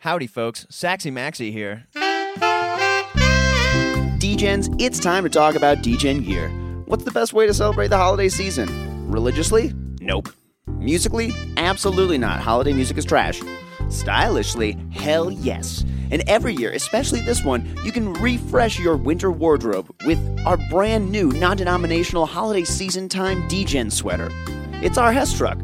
Howdy, folks. Saxy Maxy here. Degens, it's time to talk about Degen gear. What's the best way to celebrate the holiday season? Religiously? Nope. Musically? Absolutely not. Holiday music is trash. Stylishly? Hell yes. And every year, especially this one, you can refresh your winter wardrobe with our brand new non denominational holiday season time Degen sweater. It's our Hess truck.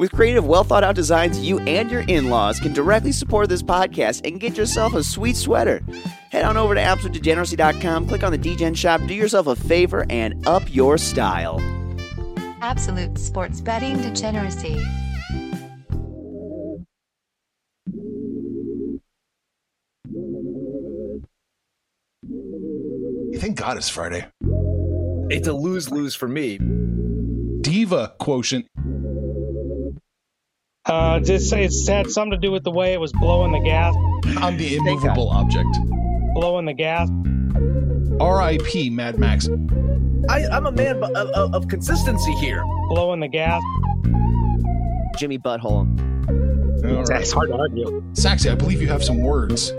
With creative, well thought out designs, you and your in laws can directly support this podcast and get yourself a sweet sweater. Head on over to absolutedegeneracy.com, click on the Degen shop, do yourself a favor, and up your style. Absolute sports betting degeneracy. Thank God it's Friday. It's a lose lose for me. Diva quotient. Uh, just it's had something to do with the way it was blowing the gas, I'm the immovable object. blowing the gas. R.I.P. Mad Max. I, I'm a man of, of, of consistency here. blowing the gas. Jimmy Butthole. All right. That's hard to argue. Saxy, I believe you have some words.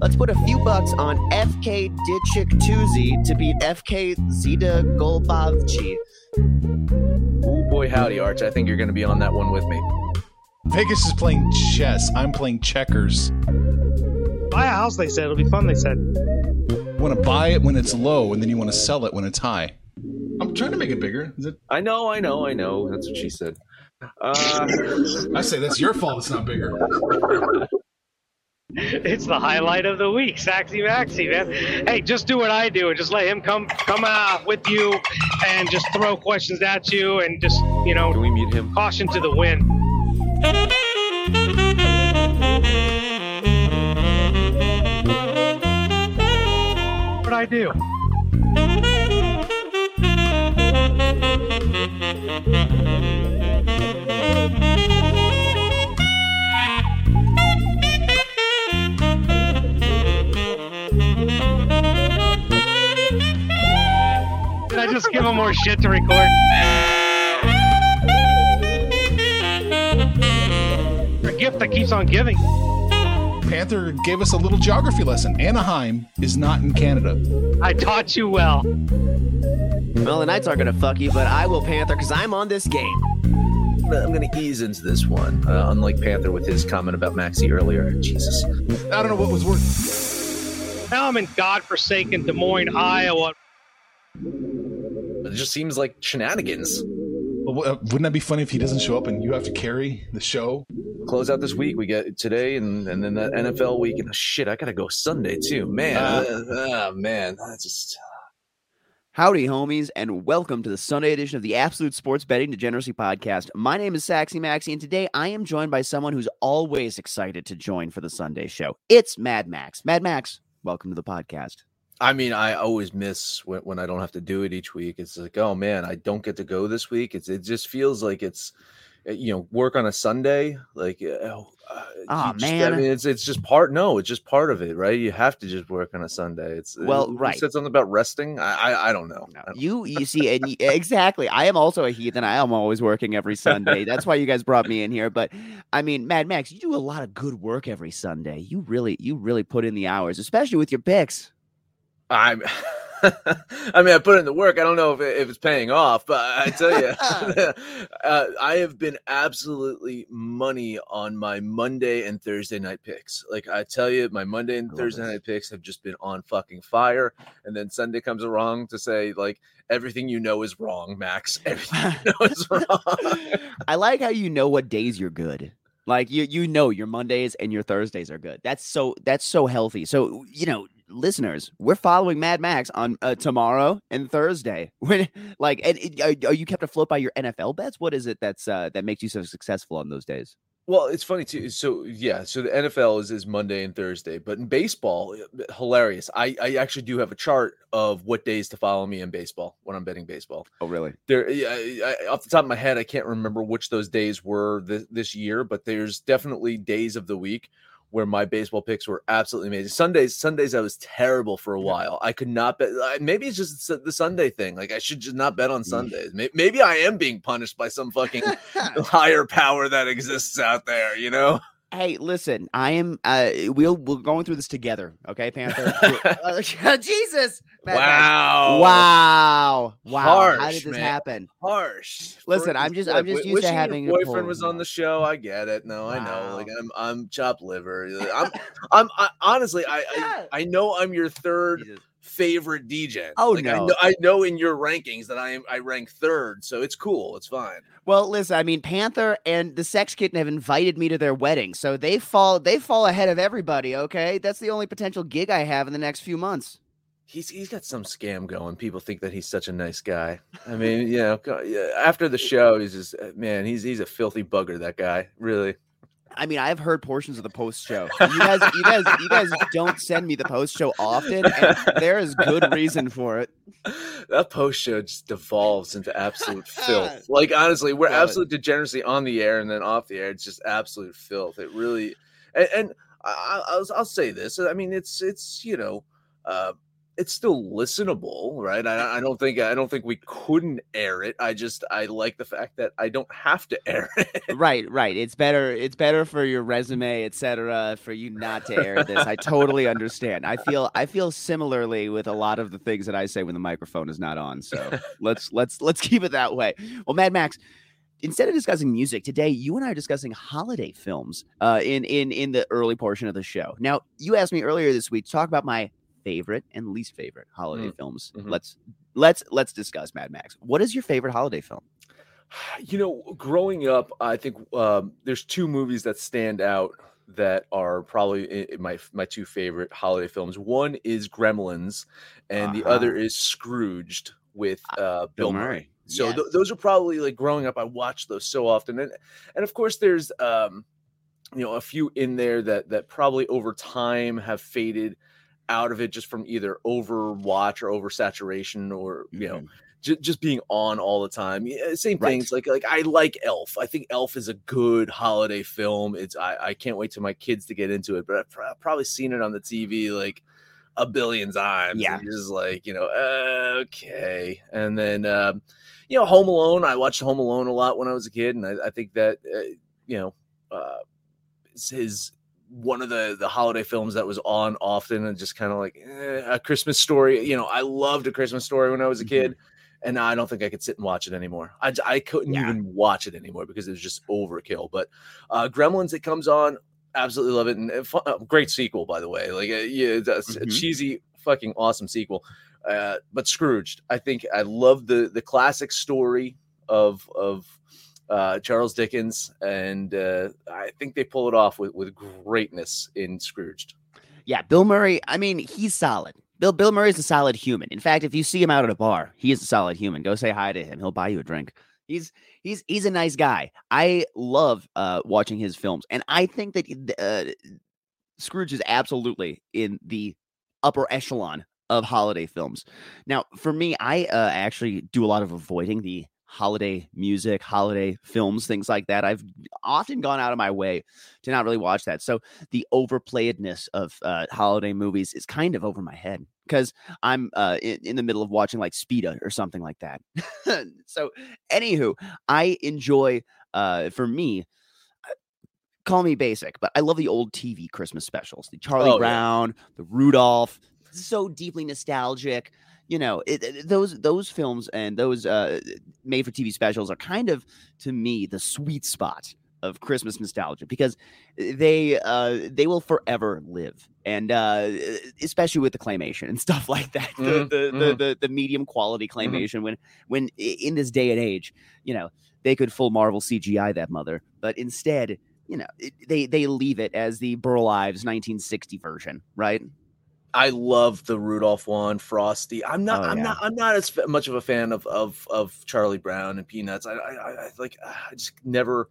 Let's put a few bucks on FK Dečić Tuzi to beat FK Zeta Golubovci. Oh boy, howdy, Arch. I think you're going to be on that one with me. Vegas is playing chess. I'm playing checkers. Buy a house, they said. It'll be fun, they said. Want to buy it when it's low, and then you want to sell it when it's high. I'm trying to make it bigger. Is it? I know, I know, I know. That's what she said. Uh, I say that's your fault. It's not bigger. It's the highlight of the week, Saxy Maxy, man. Hey, just do what I do and just let him come come out with you and just throw questions at you and just, you can know, we meet him? caution to the wind. What I do? Did I just give him more shit to record? Gift that keeps on giving. Panther gave us a little geography lesson. Anaheim is not in Canada. I taught you well. Well, the Knights aren't going to fuck you, but I will Panther because I'm on this game. I'm going to ease into this one, uh, unlike Panther with his comment about Maxy earlier. Jesus. I don't know what was worse. Now I'm in godforsaken Des Moines, Iowa. It just seems like shenanigans. Well, uh, wouldn't that be funny if he doesn't show up and you have to carry the show? Close out this week. We get today and, and then that NFL week. And shit, I got to go Sunday too. Man. Uh. oh, man. I just. Howdy, homies, and welcome to the Sunday edition of the Absolute Sports Betting Degeneracy Podcast. My name is Saxy Maxy, and today I am joined by someone who's always excited to join for the Sunday show. It's Mad Max. Mad Max, welcome to the podcast. I mean, I always miss when, when I don't have to do it each week. It's like, oh man, I don't get to go this week. It's it just feels like it's uh, you know work on a Sunday. Like, uh, oh, you just- man. I mean, it's it's just part. No, it's just part of it, right? You have to just work on a Sunday. It's Well, who right. said something about resting. I I, I don't know. I don't- You, you see, and y- exactly. I am also a heathen. I am always working every Sunday. That's why you guys brought me in here. But I mean, Mad Max, you do a lot of good work every Sunday. You really, you really put in the hours, especially with your picks. I'm. I mean, I put in the work. I don't know if, it, if it's paying off, but I tell you, uh, I have been absolutely money on my Monday and Thursday night picks. Like I tell you, my Monday and Thursday this. night picks have just been on fucking fire. And then Sunday comes along to say like everything you know is wrong, Max. Everything you know is wrong. I like how you know what days you're good. Like you, you know your Mondays and your Thursdays are good. That's so that's so healthy. So you know, listeners, we're following Mad Max on uh, tomorrow and Thursday. When like, and it- are, are you kept afloat by your NFL bets? What is it that's uh, that makes you so successful on those days? Well, it's funny too. So yeah, so the NFL is, is Monday and Thursday, but in baseball, uh, hilarious. I, I actually do have a chart of what days to follow me in baseball when I'm betting baseball. Oh, really? There, I, I, off the top of my head, I can't remember which those days were this, this year, but there's definitely days of the week where my baseball picks were absolutely amazing. Sundays, Sundays, I was terrible for a while. I could not bet. Maybe it's just the Sunday thing. Like I should just not bet on. Sundays. Maybe I am being punished by some fucking higher power that exists out there. You know? Hey, listen, I am. Uh, we'll we're going through this together, okay, Panther? Uh, Jesus! Mad Max. Wow! Wow! Wow! How did this man. happen? Harsh. Listen, For- I'm just- I'm just wi- used to having a your boyfriend was on the show. I get it. No, I know. Like I'm, I'm chopped liver. I'm, I'm. I, honestly, I, I, I know I'm your third Jesus. Favorite DJ. Oh, like, I no. know, I know in your rankings that I am, I rank third, so it's cool. It's fine. Well, listen, I mean, Panther and the Sex Kitten have invited me to their wedding, so they fall they fall ahead of everybody. Okay, that's the only potential gig I have in the next few months. He's he's got some scam going. People think that he's such a nice guy. I mean, you know, after the show, he's just uh, man. He's he's a filthy bugger. That guy, really. I mean, I've heard portions of the post show. You guys, you guys, you guys don't send me the post show often, and there is good reason for it. that post show just devolves into absolute filth. Like honestly, we're it. absolute degeneracy on the air and then off the air. It's just absolute filth. It really, and, and I, I- I'll I'll say this. I mean, it's it's you know, uh, it's still listenable, right? I, I don't think I don't think we couldn't air it. I just I like the fact that I don't have to air it. Right, right. It's better. It's better for your resume, etc. For you not to air this. I totally understand. I feel. I feel similarly with a lot of the things that I say when the microphone is not on. So let's let's let's keep it that way. Well, Mad Max. Instead of discussing music today, you and I are discussing holiday films uh, in in in the early portion of the show. Now, you asked me earlier this week to talk about my favorite and least favorite holiday films. mhm. Let's let's let's discuss Mad Max. What is your favorite holiday film? You know, growing up, I think um, there's two movies that stand out that are probably my my two favorite holiday films. One is Gremlins, and the other is Scrooged with uh, Bill, Murray. So th- those are probably like growing up. I watched those so often, and and of course there's um, you know a few in there that that probably over time have faded out of it just from either overwatch or oversaturation or you know Mhm. ju- just being on all the time. Yeah, same Right. things. Like like I like Elf. I think Elf is a good holiday film. It's I, I can't wait till my kids to get into it. But I've, pro- probably seen it on the TV like a billion times. Yeah. just like you know okay. And then um, you know Home Alone. I watched Home Alone a lot when I was a kid, and I, I think that uh, you know uh, his one of the the holiday films that was on often and just kind of like eh, a Christmas story. You know, I loved a Christmas story when I was a kid, and I don't think I could sit and watch it anymore. I, I couldn't Yeah. even watch it anymore because it was just overkill. But uh, Gremlins, it comes on, absolutely love it, and uh, fu- uh, great sequel by the way. Like, uh, yeah, it's a, s- a cheesy, fucking awesome sequel. Uh, but Scrooged, I think I love the the classic story of of uh, Charles Dickens, and uh, I think they pull it off with, with greatness in Scrooged. Yeah, Bill Murray. I mean, he's solid. Bill Bill Murray's a solid human. In fact, if you see him out at a bar, he is a solid human. Go say hi to him. He'll buy you a drink. He's he's he's a nice guy. I love uh watching his films, and I think that uh, Scrooge is absolutely in the upper echelon of holiday films. Now, for me, I uh, actually do a lot of avoiding the holiday music, holiday films, things like that. I've often gone out of my way to not really watch that. So the overplayedness of uh, holiday movies is kind of over my head because I'm uh, in, in the middle of watching like Speeda or something like that. so, anywho, I enjoy, uh, for me, uh, call me basic, but I love the old TV Christmas specials, the Charlie Oh, yeah. Brown, the Rudolph, so deeply nostalgic. You know, it, it- those those films and those uh, made for TV specials are kind of to me the sweet spot of Christmas nostalgia because they uh they will forever live. And uh especially with the claymation and stuff like that the, Mhm, the, the, mhm. the the medium quality claymation when when in this day and age you know they could full marvel cgi that mother but instead you know it, they they leave it as the burl ives 1960 version right I love the Rudolph one, Frosty. I'm not. Oh, I'm yeah. not. I'm not as much of a fan of of of Charlie Brown and Peanuts. I I, I like. ah, I just never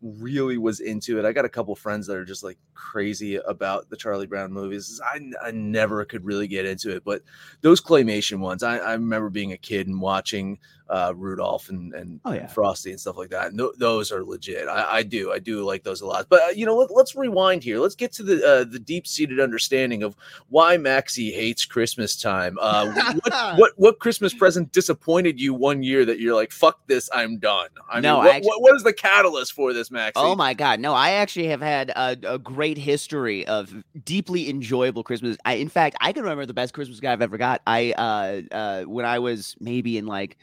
really was into it. I got a couple friends that are just like crazy about the Charlie Brown movies. I, I never could really get into it, but those claymation ones, I, I remember being a kid and watching uh, Rudolph and, and, Oh, yeah. and Frosty and stuff like that. And th- those are legit. I, I do, I do like those a lot. But uh, you know, let, let's rewind here. Let's get to the uh, the deep seated understanding of why Maxy hates Christmas time. Uh, what, what what Christmas present disappointed you one year that you're like, fuck this, I'm done. I No, mean, what, actually- what, what is the catalyst for this, Maxy? Oh my God! No, I actually have had a, a great history of deeply enjoyable Christmas. I, in fact, I can remember the best Christmas gift I've ever got. I uh, uh, when I was maybe in like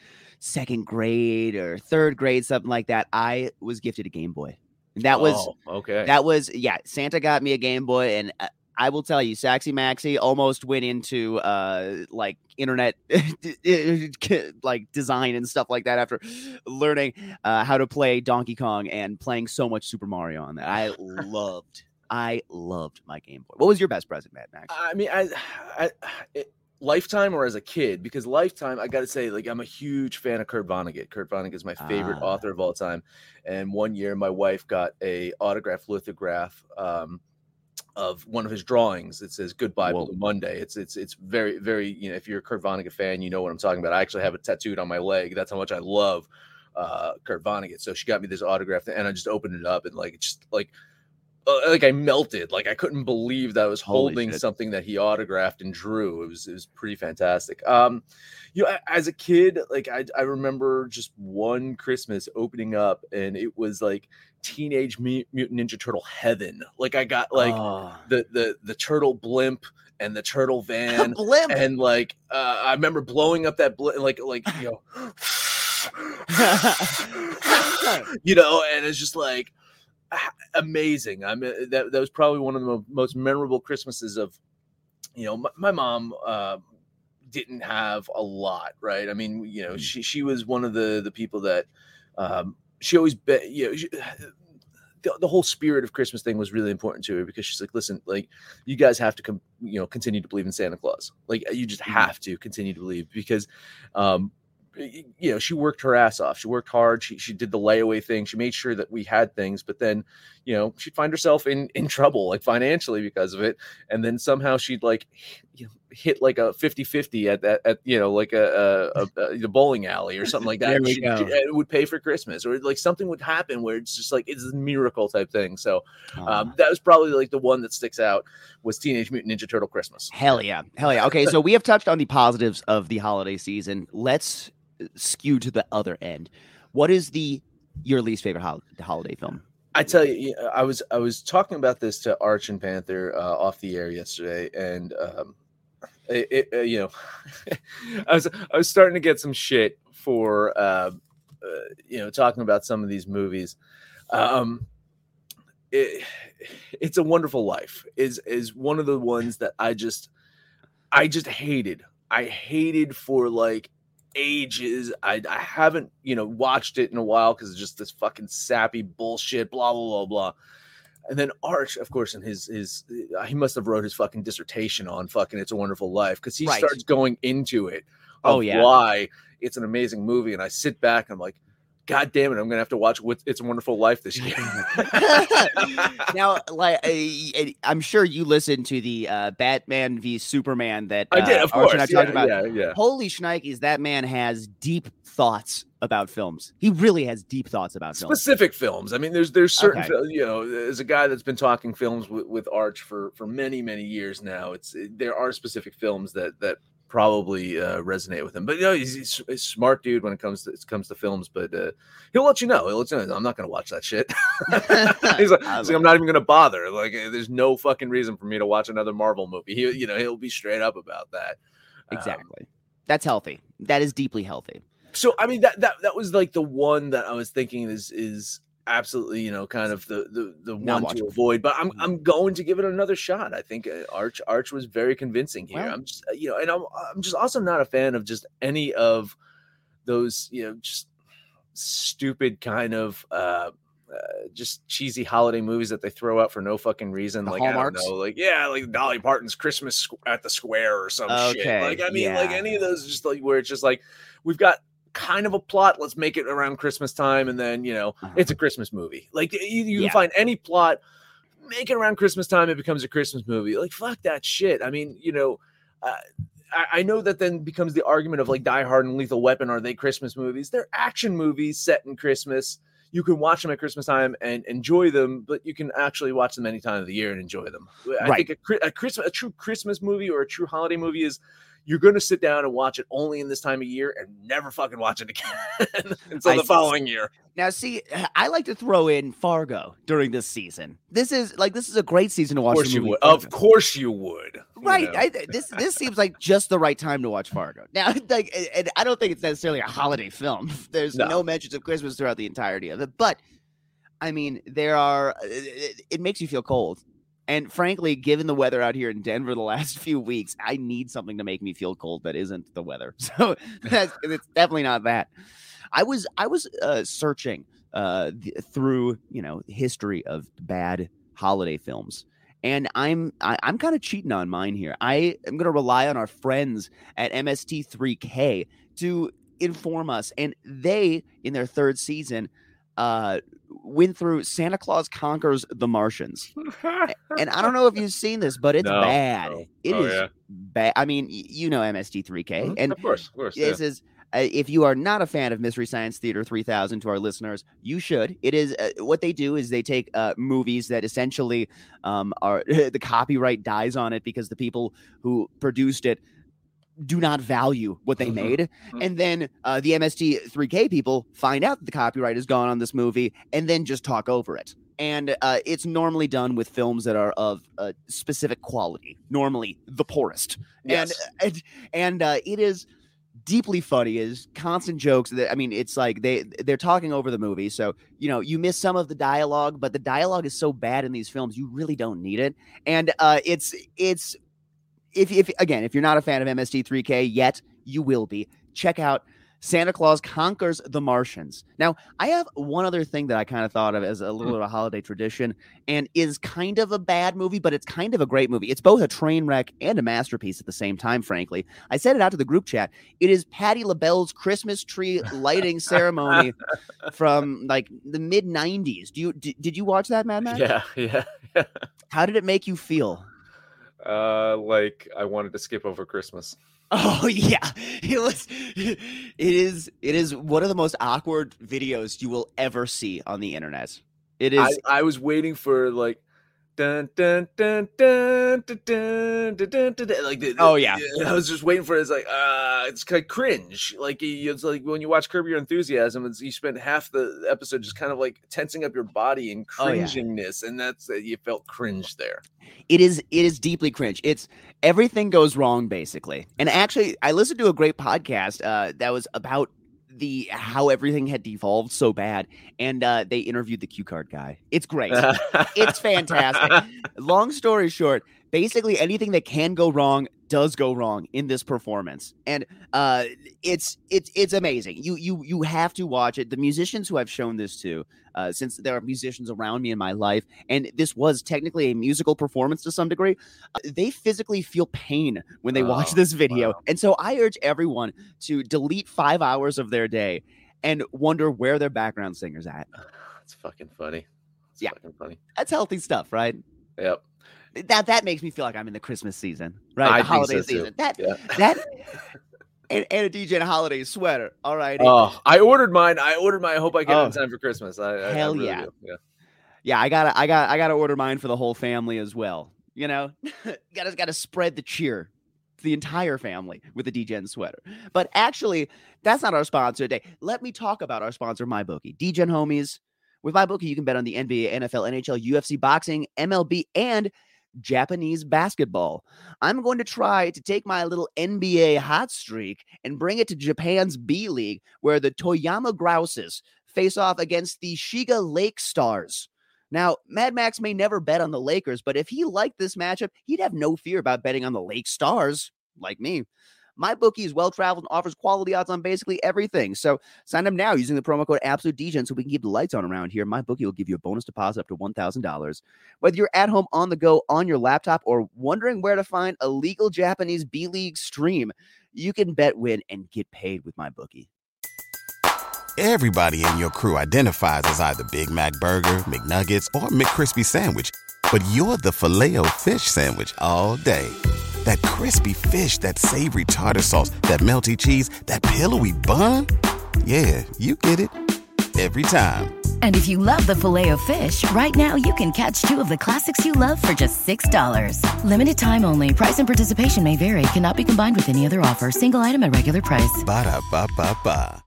second grade or third grade, something like that. I was gifted a Game Boy. And That was Oh, okay. that was yeah. Santa got me a Game Boy, and uh, I will tell you, Saxy Maxy almost went into uh like internet like design and stuff like that after learning uh, how to play Donkey Kong and playing so much Super Mario on that. I loved, I loved my Game Boy. What was your best present, Mad Max? I mean, I, I it, Lifetime or as a kid, because Lifetime, I got to say, like, I'm a huge fan of Kurt Vonnegut. Kurt Vonnegut is my favorite Ah. author of all time. And one year, my wife got a autographed lithograph um, of one of his drawings. It says "Goodbye Whoa. Blue Monday." It's it's it's very very you know if you're a Kurt Vonnegut fan, you know what I'm talking about. I actually have it tattooed on my leg. That's how much I love uh, Kurt Vonnegut. So she got me this autograph, and I just opened it up, and like just like like I melted. Like I couldn't believe that I was holding something that he autographed and drew. It was it was pretty fantastic. Um, you know, as a kid, like I I remember just one Christmas opening up, and it was like Teenage Mutant Ninja Turtle heaven. Like I got like Oh. the the the turtle blimp and the turtle van blimp. and like uh, I remember blowing up that blimp, like like you know you know and it's just like amazing. I mean that that was probably one of the most memorable Christmases of you know my, my mom uh, didn't have a lot right? I mean you know she she was one of the the people that um, she always be, you know she, the, the whole spirit of Christmas thing was really important to her because she's like, listen, like you guys have to come, you know, continue to believe in Santa Claus. Like you just have to continue to believe because, um, you know, she worked her ass off. She worked hard. She she did the layaway thing. She made sure that we had things, but then, you know, she'd find herself in in trouble like financially because of it, and then somehow she'd like you know, hit like a 50-50 at that at you know like a a, a, a bowling alley or something like that. There we She- go. she- it would pay for Christmas or like something would happen where it's just like it's a miracle type thing. So um, that was probably like the one that sticks out was Teenage Mutant Ninja Turtle Christmas. Hell yeah. Hell yeah. Okay, so we have touched on the positives of the holiday season. Let's uh, skew to the other end. What is the your least favorite hol- holiday film? I tell you, you I was I was talking about this to Arch and Panther uh, off the air yesterday, and um, it, it, uh, you know, I was I was starting to get some shit for uh, uh, you know talking about some of these movies. Um, it, it's a Wonderful Life is is one of the ones that I just I just hated. I hated for like ages. I, I haven't, you know, watched it in a while because it's just this fucking sappy bullshit, blah blah blah blah. And then Arch, of course, in his his uh, he must have wrote his fucking dissertation on fucking It's a Wonderful Life because he Right. starts going into it. Oh, of yeah. why it's an amazing movie, and I sit back and I'm like, God damn it, I'm gonna have to watch with It's a Wonderful Life this year. now, like uh, I'm sure you listened to the uh, Batman v Superman that I did, uh, of course. and I Yeah, talked about. yeah, yeah. Holy shnikes, that man has deep thoughts about films. He really has deep thoughts about films. specific films. I mean, there's there's certain Okay. fil- you know, as a guy that's been talking films with, with Arch for for many many years now, it's there are specific films that that probably uh, resonate with him. But you know, he's, he's a smart dude when it comes to it comes to films. But uh, he'll let you know. He'll let you know. I'm not going to watch that shit. he's like, he's like, I'm not even going to bother. Like, uh, there's no fucking reason for me to watch another Marvel movie. He, you know, he'll be straight up about that. Um, Exactly. That's healthy. That is deeply healthy. so I mean that that that was like the one that I was thinking is is absolutely you know kind of the the the Not one to avoid. But I'm I'm going to give it another shot. I think uh, Arch Arch was very convincing here. Well- I'm just uh, you know, and I'm I'm just also not a fan of just any of those you know just stupid kind of. uh uh, just cheesy holiday movies that they throw out for no fucking reason. The like I don't know, like yeah, like Dolly Parton's Christmas at the Square or some shit. Like I mean, like any of those, just like where it's just like we've got kind of a plot. Let's make it around Christmas time, and then you know Uh-huh. it's a Christmas movie. Like you, you Yeah. can find any plot, make it around Christmas time, it becomes a Christmas movie. Like fuck that shit. I mean, you know. Uh, I, I know that then becomes the argument of like Die Hard and Lethal Weapon. Are they Christmas movies? They're action movies set in Christmas. You can watch them at Christmas time and enjoy them, but you can actually watch them any time of the year and enjoy them. I Right. think a, a Christmas, a true Christmas movie or a true holiday movie is you're going to sit down and watch it only in this time of year and never fucking watch it again until I the see. following year. Now, see, I like to throw in Fargo during this season. This is like this is a great season to watch. Of course you would. Fargo. Of course you would. you Right. know. I, this this seems like just the right time to watch Fargo. Now, like, and- and I don't think it's necessarily a holiday film. There's no, No. mentions of Christmas throughout the entirety of it, but I mean, there are. It, it makes you feel cold, and frankly, given the weather out here in Denver the last few weeks, I need something to make me feel cold that isn't the weather. So that's it's definitely not that. I was I was uh, searching uh, th- through you know history of bad holiday films and I'm I, I'm kind of cheating on mine here. I am going to rely on our friends at MST3K to inform us, and they in their third season uh went through Santa Claus conquers the Martians, and I don't know if you've seen this, but it's No, bad. It is Oh, yeah. bad. I mean, you know MST3K, Mhm. and of course, of course. this yeah. is uh, if you are not a fan of Mystery Science Theater 3000 to our listeners, you should. It is uh, what they do is they take uh, movies that essentially um, are the copyright dies on it because the people who produced it do not value what they Mhm. made. Mhm. And then uh, the MST3K people find out that the copyright is gone on this movie and then just talk over it. And uh, it's normally done with films that are of a specific quality, normally the poorest Yes. and and, and uh, it is deeply funny is constant jokes that i mean it's like they they're talking over the movie so you know you miss some of the dialogue but the dialogue is so bad in these films you really don't need it and uh it's it's if if again if you're not a fan of mst3k yet you will be check out Santa Claus conquers the Martians. Now, I have one other thing that I kind of thought of as a little hmm. bit of a holiday tradition, and is kind of a bad movie, but it's kind of a great movie. It's both a train wreck and a masterpiece at the same time, frankly. I said it out to the group chat. It is Patti LaBelle's Christmas tree lighting ceremony from like the mid 90s. Do you did, did you watch that, Mad Max? yeah, yeah, yeah. How did it make you feel? Uh, like I wanted to skip over Christmas. Oh yeah, it was. It is. It is one of the most awkward videos you will ever see on the internet. It is. I, I was waiting for like dun dun dun dun dun dun dun dun, dun, dun, like the, Oh, yeah. I was just waiting for it. It's like uh it's kind of cringe. Like it's like when you watch Curb Your Enthusiasm, it's you spend half the episode just kind of like tensing up your body and Oh, yeah. cringingness, and that's uh, you felt cringe there. it is. It is deeply cringe. It's everything goes wrong basically. And actually, I listened to a great podcast uh, that was about the how everything had devolved so bad, and uh, they interviewed the cue card guy. It's great. it's fantastic. Long story short, basically anything that can go wrong does go wrong in this performance, and uh, it's it's it's amazing. You you you have to watch it. The musicians who I've shown this to, uh, since there are musicians around me in my life, and this was technically a musical performance to some degree, uh, they physically feel pain when they watch Oh, this video, wow. and so I urge everyone to delete five hours of their day and wonder where their background singer's at. It's fucking funny. It's Yeah. fucking funny. That's healthy stuff, right? Yep. That that makes me feel like I'm in the Christmas season, right? I the holiday so, season. That Yeah. that and, and a DJ in a holiday sweater. All right. Oh, I ordered mine. I ordered mine. I hope I get it Oh. in time for Christmas. I, I, I Hell really yeah. do. Yeah. yeah, I gotta I got I gotta order mine for the whole family as well. You know, gotta gotta spread the cheer to the entire family with the Degen sweater. But actually, that's not our sponsor today. Let me talk about our sponsor, MyBookie. Degen homies. With MyBookie, you can bet on the NBA, NFL, NHL, UFC, boxing, MLB, and Japanese basketball. I'm going to try to take my little NBA hot streak and bring it to Japan's B League, where the Toyama Grouses face off against the Shiga Lake Stars. Now, Mad Max may never bet on the Lakers, but if he liked this matchup, he'd have no fear about betting on the Lake Stars, like me. My bookie is well traveled and offers quality odds on basically everything. So sign up now using the promo code AbsoluteDegen so we can keep the lights on around here. My bookie will give you a bonus deposit up to $1,000. Whether you're at home on the go on your laptop or wondering where to find a legal Japanese B League stream, you can bet, win, and get paid with my bookie. Everybody in your crew identifies as either Big Mac Burger, McNuggets, or McCrispy Sandwich. But you're the Filet-O-Fish Sandwich all day. That crispy fish, that savory tartar sauce, that melty cheese, that pillowy bun. Yeah, you get it. Every time. And if you love the filet of fish, right now you can catch two of the classics you love for just $6. Limited time only. Price and participation may vary. Cannot be combined with any other offer. Single item at regular price. Ba da ba ba ba.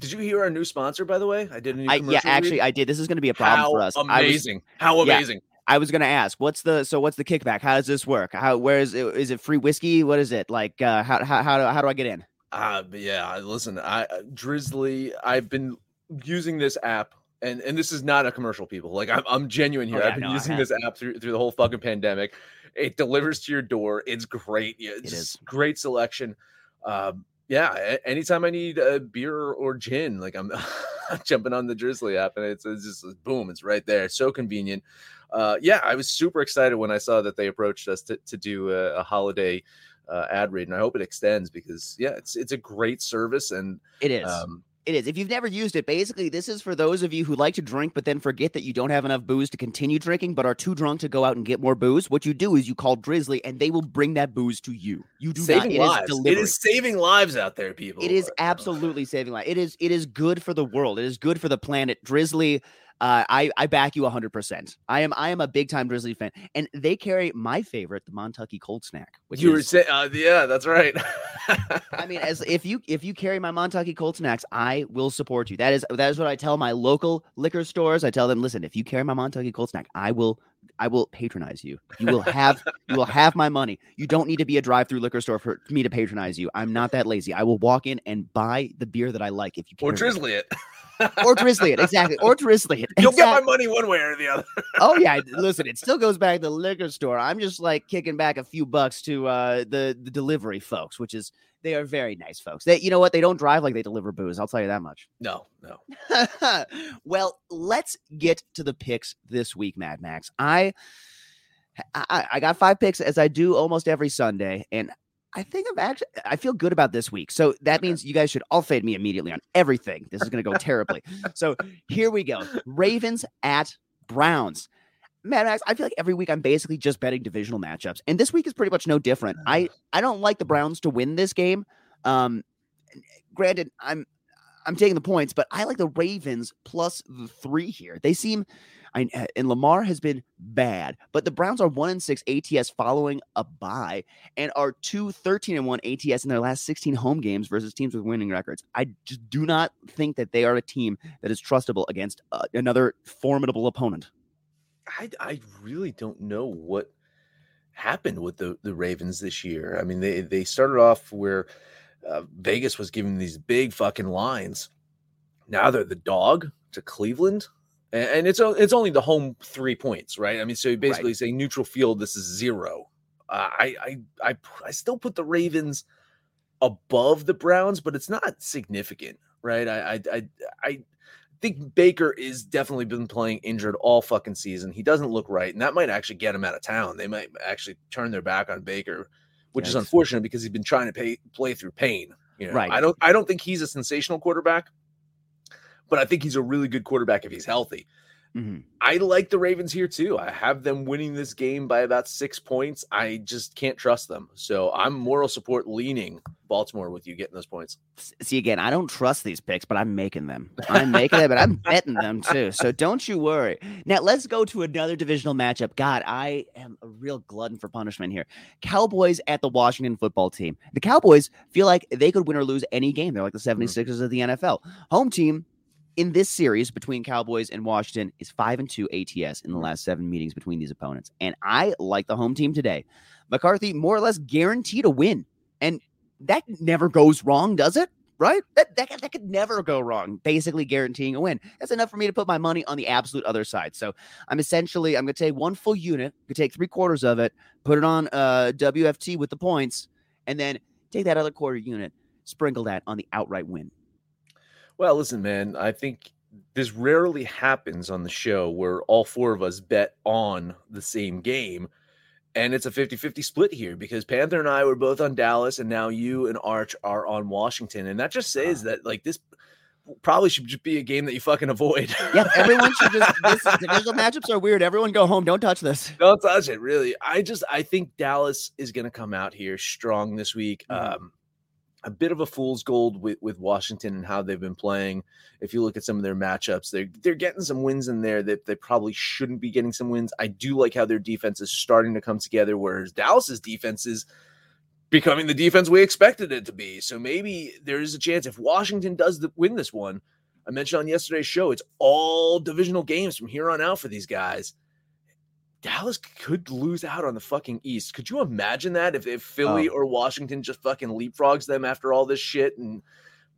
Did you hear our new sponsor, by the way? I did a new I, yeah, actually, read. I did. This is going to be a problem How for us. I was- amazing! How Yeah. amazing! I was gonna ask, what's the so what's the kickback? How does this work? How where is it? Is it free whiskey? What is it like? Uh, how how how do, how do I get in? Uh, yeah, listen, I uh, Drizzly, I've been using this app, and and this is not a commercial, people. Like I'm I'm genuine here. Oh, yeah, I've been no, using this app through through the whole fucking pandemic. It delivers to your door. It's great. Yeah, it's is. great selection. Um, yeah, anytime I need a beer or gin, like I'm jumping on the Drizzly app, and it's, it's just boom, it's right there. It's so convenient. Uh, yeah, I was super excited when I saw that they approached us to to do a, a holiday uh, ad read, and I hope it extends because yeah, it's it's a great service, and It is. um, It is. If you've never used it, basically, this is for those of you who like to drink, but then forget that you don't have enough booze to continue drinking, but are too drunk to go out and get more booze. What you do is you call Drizzly, and they will bring that booze to you. You do saving not. lives. It is it is saving lives out there, people. It is Uh, absolutely saving life. It is. It is good for the world. It is good for the planet. Drizzly. Uh, I I back you hundred percent. I am I am a big time Drizzly fan, and they carry my favorite, the Montucky Cold Snack. Which You were saying, uh, yeah, that's right. I mean, as if you if you carry my Montucky Cold Snacks, I will support you. That is that is what I tell my local liquor stores. I tell them, listen, if you carry my Montucky Cold Snack, I will I will patronize you. You will have you will have my money. You don't need to be a drive-through liquor store for me to patronize you. I'm not that lazy. I will walk in and buy the beer that I like if you or drizzly it. or drizzly it exactly or drizzly it. You'll get my money one way or the other. oh yeah, listen, it still goes back to the liquor store. I'm just like kicking back a few bucks to uh the the delivery folks, which is they are very nice folks. They you know what? They don't drive like they deliver booze. I'll tell you that much. No, no. well, let's get to the picks this week, Mad Max. I, I I got five picks as I do almost every Sunday, and I think I'm actually I feel good about this week. So that means you guys should all fade me immediately on everything. This is going to go terribly. So here we go. Ravens at Browns. Mad Max, I feel like every week I'm basically just betting divisional matchups, and this week is pretty much no different. I I don't like the Browns to win this game. Um, granted, I'm I'm taking the points, but I like the Ravens plus the three here. They seem, I uh, and Lamar has been bad, but the Browns are one and six ATS following a bye and are two 13 and one ATS in their last 16 home games versus teams with winning records. I just do not think that they are a team that is trustable against uh, another formidable opponent. I I really don't know what happened with the the Ravens this year. I mean, they they started off where uh, Vegas was giving these big fucking lines. Now they're the dog to Cleveland, and, it's it's only the home three points, right? I mean, so you basically say neutral field. This is zero. Uh, I I I I still put the Ravens above the Browns, but it's not significant, right? I I I, I think Baker is definitely been playing injured all fucking season. He doesn't look right, and that might actually get him out of town. They might actually turn their back on Baker, which is unfortunate because he's been trying to pay, play through pain. You know, Right. I don't I don't think he's a sensational quarterback, but I think he's a really good quarterback if he's healthy. Mhm. I like the Ravens here too. I have them winning this game by about six points. I just can't trust them. So I'm moral support leaning Baltimore with you getting those points. See again, I don't trust these picks, but I'm making them. I'm making them, but I'm betting them too. So don't you worry. Now let's go to another divisional matchup. God, I am a real glutton for punishment here. Cowboys at the Washington football team. The Cowboys feel like they could win or lose any game. They're like the 76ers of the NFL. Home team in this series between Cowboys and Washington is five and two ATS in the last seven meetings between these opponents. And I like the home team today. McCarthy more or less guaranteed a win. And that never goes wrong, does it? Right? That, that, that could never go wrong, basically guaranteeing a win. That's enough for me to put my money on the absolute other side. So I'm essentially, I'm going to take one full unit, could take three quarters of it, put it on uh, WFT with the points, and then take that other quarter unit, sprinkle that on the outright win. Well, listen, man, I think this rarely happens on the show where all four of us bet on the same game. And it's a 50 50 split here because Panther and I were both on Dallas, and now you and Arch are on Washington. And that just says that, like, this probably should just be a game that you fucking avoid. Yeah, everyone should just. This divisional matchups are weird. Everyone go home. Don't touch this. Don't touch it, really. I just I think Dallas is going to come out here strong this week. Mhm. Um, a bit of a fool's gold with, with Washington and how they've been playing. If you look at some of their matchups, they're they're getting some wins in there that they probably shouldn't be getting some wins. I do like how their defense is starting to come together, whereas Dallas's defense is becoming the defense we expected it to be. So maybe there is a chance if Washington does the, win this one. I mentioned on yesterday's show, it's all divisional games from here on out for these guys. Dallas could lose out on the fucking East. Could you imagine that if, if Philly Oh. or Washington just fucking leapfrogs them after all this shit? And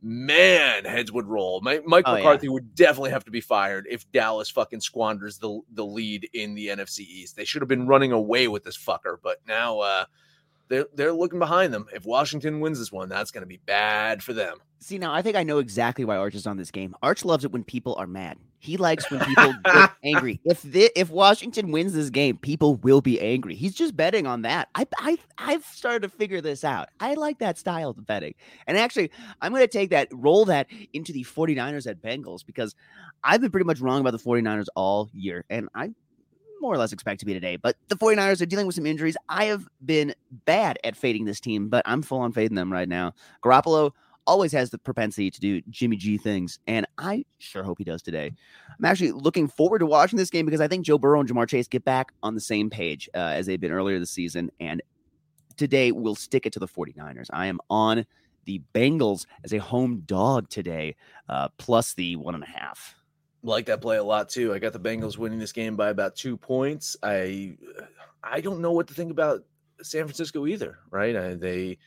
man, heads would roll. Mike, Mike Oh, yeah. McCarthy would definitely have to be fired if Dallas fucking squanders the the lead in the NFC East. They should have been running away with this fucker, but now uh, they're they're looking behind them. If Washington wins this one, that's going to be bad for them. See, now I think I know exactly why Arch is on this game. Arch loves it when people are mad. He likes when people get angry. If thi- if Washington wins this game, people will be angry. He's just betting on that. I I I've started to figure this out. I like that style of betting. And actually, I'm going to take that roll that into the 49ers at Bengals because I've been pretty much wrong about the 49ers all year and I more or less expect to be today. But the 49ers are dealing with some injuries. I have been bad at fading this team, but I'm full on fading them right now. Garoppolo always has the propensity to do Jimmy G things, and I sure hope he does today. I'm actually looking forward to watching this game because I think Joe Burrow and Ja'Marr Chase get back on the same page uh, as they've been earlier this season, and today we'll stick it to the 49ers. I am on the Bengals as a home dog today, uh, plus the one and a half. Like that play a lot too. I got the Bengals winning this game by about two points. I I don't know what to think about San Francisco either. Right? I, they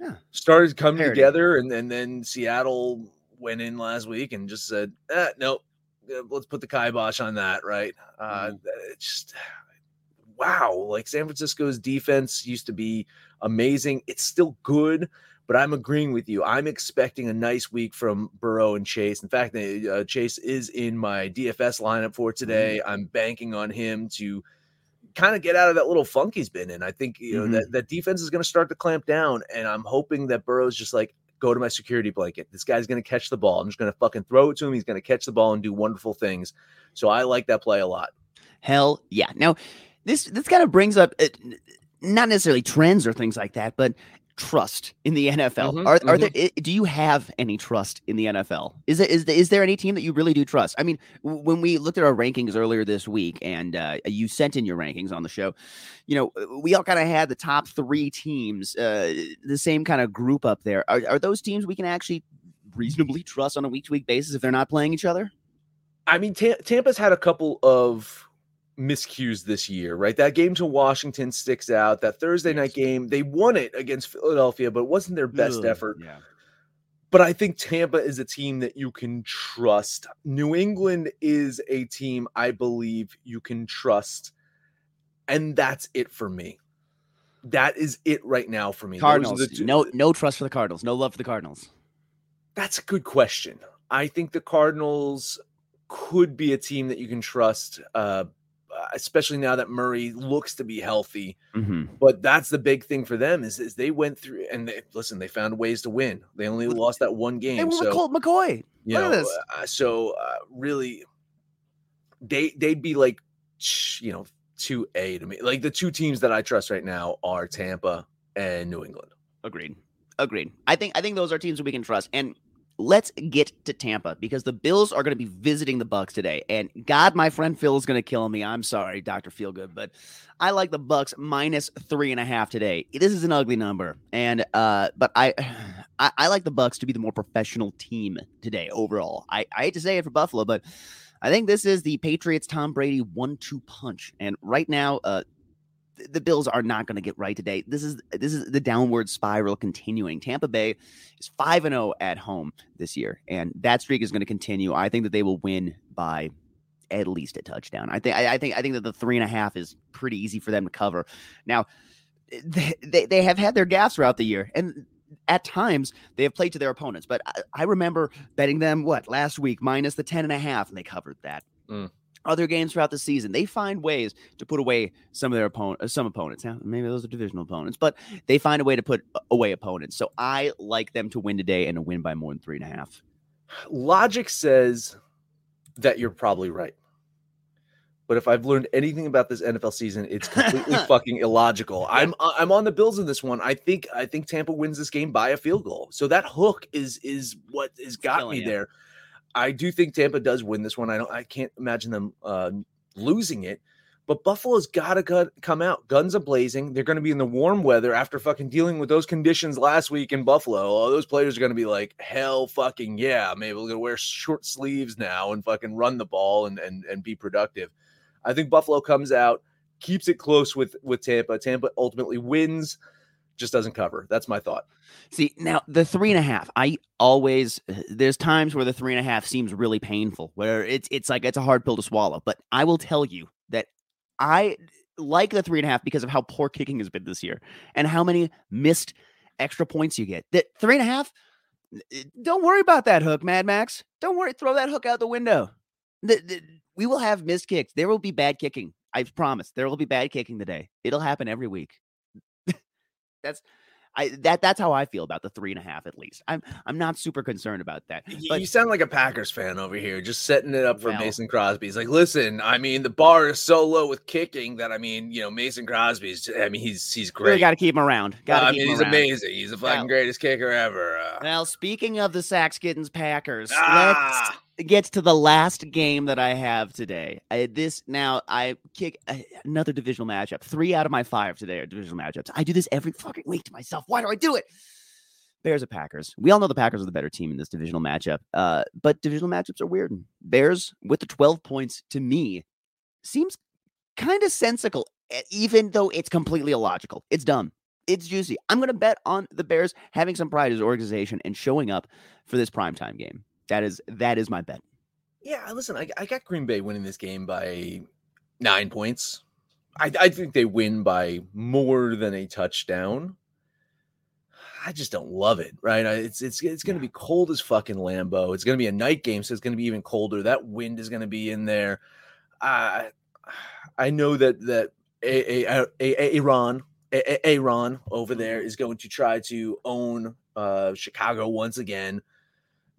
Yeah. started coming Parity. together, and, and then Seattle went in last week and just said, eh, "Nope, uh, let's put the kibosh on that." Right? Uh, it's just wow. Like San Francisco's defense used to be amazing. It's still good. But I'm agreeing with you. I'm expecting a nice week from Burrow and Chase. In fact, uh, Chase is in my DFS lineup for today. I'm banking on him to kind of get out of that little funk he's been in. I think you know Mhm. that that defense is going to start to clamp down, and I'm hoping that Burrow's just like go to my security blanket. This guy's going to catch the ball. I'm just going to fucking throw it to him. He's going to catch the ball and do wonderful things. So I like that play a lot. Hell yeah. Now, this this kind of brings up uh, not necessarily trends or things like that, but trust in the NFL. Mhm, are are there do you have any trust in the NFL? Is it is there, is there any team that you really do trust? I mean, when we looked at our rankings earlier this week and uh, you sent in your rankings on the show, you know, we all kind of had the top 3 teams, uh, the same kind of group up there. Are are those teams we can actually reasonably trust on a week to week basis if they're not playing each other? I mean, Ta- Tampa's had a couple of miscues this year, right? That game to Washington sticks out. That Thursday night game, they won it against Philadelphia, but it wasn't their best Ugh, effort. Yeah. But I think Tampa is a team that you can trust. New England is a team I believe you can trust. And that's it for me. That is it right now for me. Cardinals. no, no trust for the Cardinals. No love for the Cardinals. That's a good question. I think the Cardinals could be a team that you can trust, uh, especially now that Murray looks to be healthy. Mm-hmm. But that's the big thing for them is, is they went through and they, listen, they found ways to win. They only lost that one game. They so Colt McCoy. you Look know, this. uh, so uh, really, they they'd be like, you know, two A to me. Like the two teams that I trust right now are Tampa and New England. Agreed. Agreed. I think I think those are teams that we can trust. And let's get to Tampa because the Bills are going to be visiting the Bucs today. And God, my friend Phil is going to kill me. I'm sorry, Doctor Feelgood, but I like the Bucs minus three and a half today. This is an ugly number, and uh, but I, I I like the Bucs to be the more professional team today overall. I I hate to say it for Buffalo, but I think this is the Patriots Tom Brady one-two punch. And right now, uh, the Bills are not going to get right today. This is this is the downward spiral continuing. Tampa Bay is 5 and 0 at home this year and that streak is going to continue. I think that they will win by at least a touchdown. I think I, think I think that the three and a half is pretty easy for them to cover. Now they, they, they have had their gaffes throughout the year and at times they have played to their opponents, but I, I remember betting them what last week minus the 10 and a half and they covered that. Mm. Other games throughout the season, they find ways to put away some of their opponent, uh, some opponents. Now, maybe those are divisional opponents, but they find a way to put away opponents. So I like them to win today and to win by more than three and a half. Logic says that you're probably right. But if I've learned anything about this NFL season, it's completely fucking illogical. I'm I'm on the Bills in this one. I think I think Tampa wins this game by a field goal. So that hook is is what has got killing me you. there. I do think Tampa does win this one. I don't I can't imagine them uh losing it. But Buffalo's got to come out. Guns a blazing. They're going to be in the warm weather after fucking dealing with those conditions last week in Buffalo. All those players are going to be like, hell fucking yeah. Maybe we're going to wear short sleeves now and fucking run the ball and, and, and be productive. I think Buffalo comes out, keeps it close with, with Tampa. Tampa ultimately wins, just doesn't cover. That's my thought. See, now the three and a half, I always there's times where the three and a half seems really painful, where it's it's like it's a hard pill to swallow. But I will tell you that I like the three and a half because of how poor kicking has been this year and how many missed extra points you get. That three and a half, eh, don't worry about that hook, Mad Max. Don't worry, throw that hook out the window. The- the- we will have missed kicks. There will be bad kicking. I promise. There will be bad kicking today. It'll happen every week. That's I that that's how I feel about the three and a half at least. I'm I'm not super concerned about that. But you sound like a Packers fan over here, just setting it up for Well- Mason Crosby. He's like, listen, I mean, the bar is so low with kicking that I mean, you know, Mason Crosby's. I mean, he's he's great. got to keep him around. Got to I keep mean, him he's around. amazing. He's the fucking Well- greatest kicker ever. Uh, Well, speaking of the Sax Giddens Packers, Ah. let's get to the last game that I have today. I, this now I kick another divisional matchup. Three out of my five today are divisional matchups. I do this every fucking week to myself. Why do I do it? Bears at Packers. We all know the Packers are the better team in this divisional matchup. Uh, but divisional matchups are weird. Bears with the 12 points to me seems kind of sensical, even though it's completely illogical. It's dumb. It's juicy. I'm going to bet on the Bears having some pride as an organization and showing up for this primetime game. That is that is my bet. yeah, listen, I, I got Green Bay winning this game by nine points. I, I think they win by more than a touchdown. I just don't love it, right? It's it's it's going to be cold as fucking Lambeau. It's going to be a night game, so it's going to be even colder. That wind is going to be in there. I I know that that a, a, a, a- Aaron over there is going to try to own uh, Chicago once again.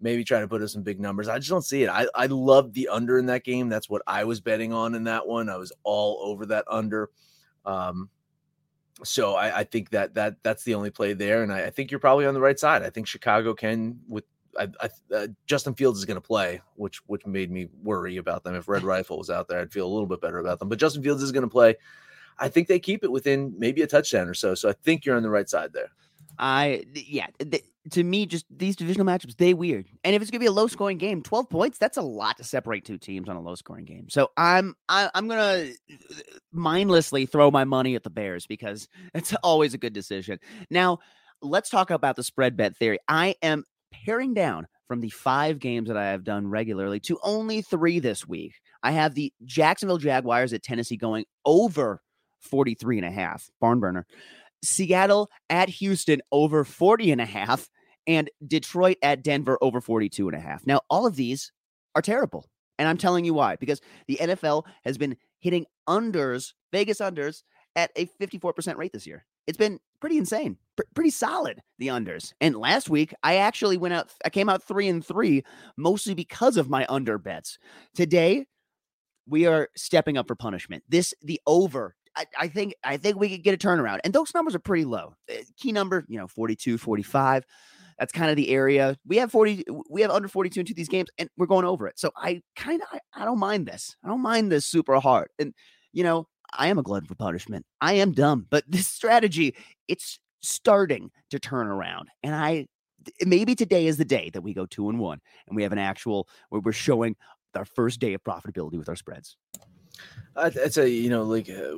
Maybe try to put up some big numbers. I just don't see it. I I love the under in that game. That's what I was betting on in that one. I was all over that under. Um, so I, I think that that that's the only play there, and I, I think you're probably on the right side. I think Chicago can with I, uh, Justin Fields is going to play, which which made me worry about them. If Red Rifle was out there, I'd feel a little bit better about them. But Justin Fields is going to play. I think they keep it within maybe a touchdown or so. So I think you're on the right side there. I yeah, th- to me just these divisional matchups they weird. And if it's to be a low scoring game, 12 points, that's a lot to separate two teams on a low scoring game. So I'm I, I'm going to mindlessly throw my money at the Bears because it's always a good decision. Now, let's talk about the spread bet theory. I am paring down from the 5 games that I have done regularly to only 3 this week. I have the Jacksonville Jaguars at Tennessee going over 43 and a half, barn burner. Seattle at Houston over 40 and a half and Detroit at Denver over 42 and a half. Now, all of these are terrible. And I'm telling you why because the NFL has been hitting unders, Vegas unders at a 54% rate this year. It's been pretty insane, pr- pretty solid the unders. And last week I actually went out I came out 3 and 3 mostly because of my under bets. Today we are stepping up for punishment. This the over I, think I think we could get a turnaround. And those numbers are pretty low. Uh, Key number, you know, 42, 45. That's kind of the area. We have 40, we have under 42 into these games, and we're going over it. So I kind of I, I don't mind this. I don't mind this super hard. And you know, I am a glutton for punishment. I am dumb, but this strategy, it's starting to turn around. And I maybe today is the day that we go two and one and we have an actual where we're showing our first day of profitability with our spreads. I'd, I'd say you know like uh,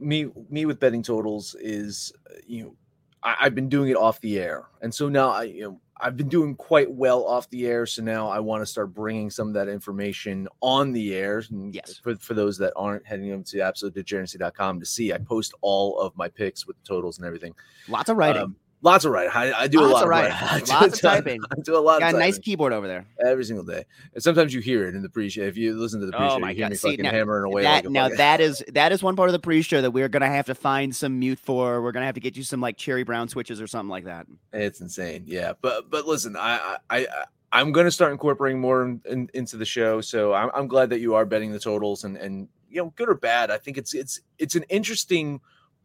me me with betting totals is uh, you know I, I've been doing it off the air, and so now I you know I've been doing quite well off the air. So now I want to start bringing some of that information on the air. And Yes. for for those that aren't heading over to absolutedegeneracy.com to see, I post all of my picks with the totals and everything. Lots of writing. Um, lots of writing. I, I do a lot of writing. writing. I do Lots of typing. I do a lot Got of a nice keyboard over there. every single day. And sometimes you hear it in the pre-show. If you listen to the oh pre-show, Oh my you hear God. me See, fucking now- hammering away. That like now fucking- that is that is one part of the pre-show that we're gonna have to find some mute for. We're gonna have to get you some like cherry brown switches or something like that. It's insane. Yeah. But but listen, I I I I'm going to start incorporating more in, in, into the show. So I'm, I'm glad that you are betting the totals and and you know good or bad. I think it's it's it's an interesting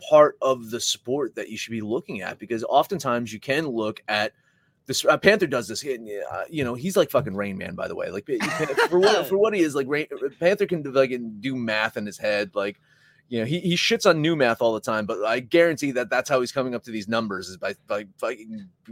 part of the sport that you should be looking at because oftentimes you can look at this uh, Panther does this. Uh, you know, he's like fucking Rain Man, by the way. Like for what for what he is, like Rain, Panther can like do math in his head. Like you know, he, he shits on new math all the time, but I guarantee that that's how he's coming up to these numbers is by, by, by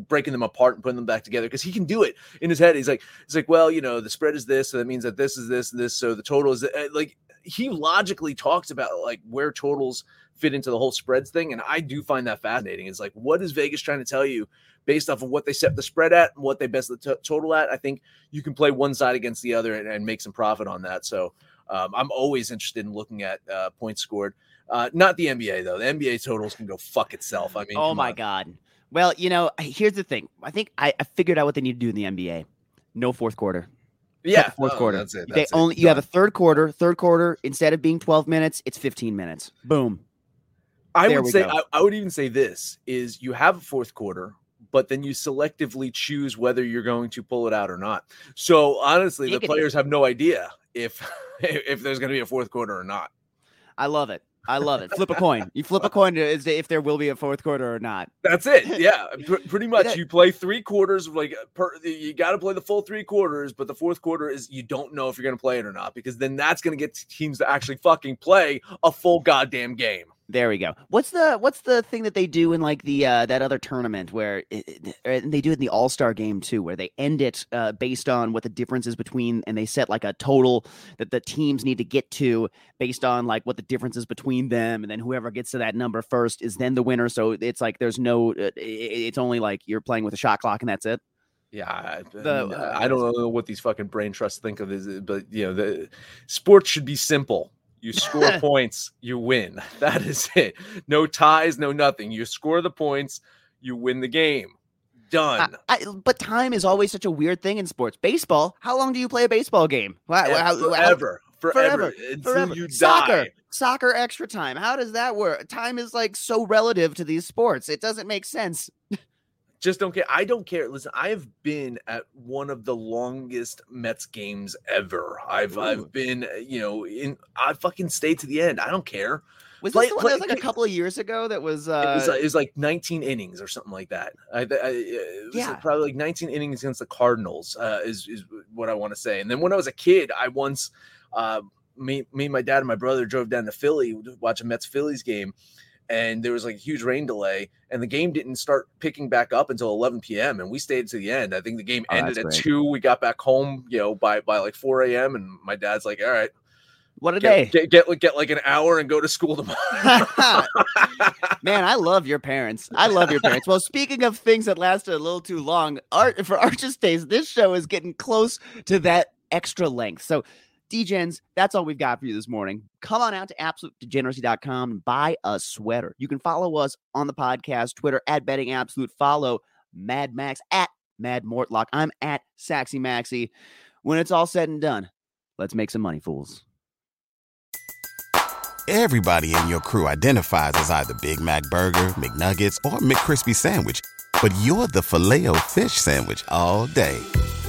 breaking them apart and putting them back together because he can do it in his head. He's like, he's like, well, you know, the spread is this, so that means that this is this, and this, so the total is uh, like he logically talks about like where totals fit into the whole spreads thing, and I do find that fascinating. It's like, what is Vegas trying to tell you based off of what they set the spread at and what they best the t- total at? I think you can play one side against the other and, and make some profit on that. So. Um, I'm always interested in looking at uh, points scored. Uh, not the NBA though. The NBA totals can go fuck itself. I mean, oh my on. god. Well, you know, here's the thing. I think I, I, figured out what they need to do in the NBA. No fourth quarter. Yeah, fourth oh, quarter. That's it. That's they only you have a third quarter. Third quarter instead of being 12 minutes, it's 15 minutes. Boom. I there would say I, I would even say this is you have a fourth quarter but then you selectively choose whether you're going to pull it out or not. So honestly, the players have no idea if if there's going to be a fourth quarter or not. I love it. I love it. Flip a coin. You flip a coin as if there will be a fourth quarter or not. That's it. Yeah, pretty much. You play three quarters. Like per, you got to play the full three quarters, but the fourth quarter is you don't know if you're going to play it or not because then that's going to get teams to actually fucking play a full goddamn game. There we go. What's the what's the thing that they do in like the uh, that other tournament where it, it, they do it in the All Star game too, where they end it uh, based on what the difference is between, and they set like a total that the teams need to get to based on like what the difference is between them, and then whoever gets to that number first is then the winner. So it's like there's no, uh, it's only like you're playing with a shot clock and that's it. Yeah, I, the, I don't know what these fucking brain trusts think of this, but you know, the sports should be simple you score points, you win. That is it. No ties, no nothing. You score the points, you win the game. Done. I, I, but time is always such a weird thing in sports. Baseball, how long do you play a baseball game? How, how, forever, how, forever, forever, until forever. you Soccer, die. Soccer extra time. How does that work? Time is like so relative to these sports. It doesn't make sense. just don't care. I don't care. Listen, I have been at one of the longest Mets games ever. I've Ooh. I've been, uh, you know, in I fucking stayed to the end. I don't care. Was play, this the one play, that was like a couple of years ago? That was uh, it was, uh, it was like 19 innings or something like that. I, I it was yeah. probably like 19 innings against the Cardinals uh, is is what I want to say. And then when I was a kid, I once uh, me me my dad and my brother drove down to Philly to watch a Mets Phillies game and there was like a huge rain delay and the game didn't start picking back up until 11 p.m and we stayed to the end. I think the game oh, ended at great. 2 we got back home you know by by like 4 a.m and my dad's like all right what a get, day. get, get, get like an hour and go to school tomorrow. Man i love your parents. I love your parents. Well speaking of things that lasted a little too long art for arches days this show is getting close to that extra length. So Degens, that's all we've got for you this morning. Come on out to absolutedegeneracy.com and buy a sweater. You can follow us on the podcast, Twitter at Betting Absolute. Follow Mad Max at Mad Mortlock. I'm at Saxy Maxy. When it's all said and done, let's make some money, fools. Everybody in your crew identifies as either Big Mac Burger, McNuggets, or McCrispy Sandwich, but you're the Filet-O-Fish Sandwich all day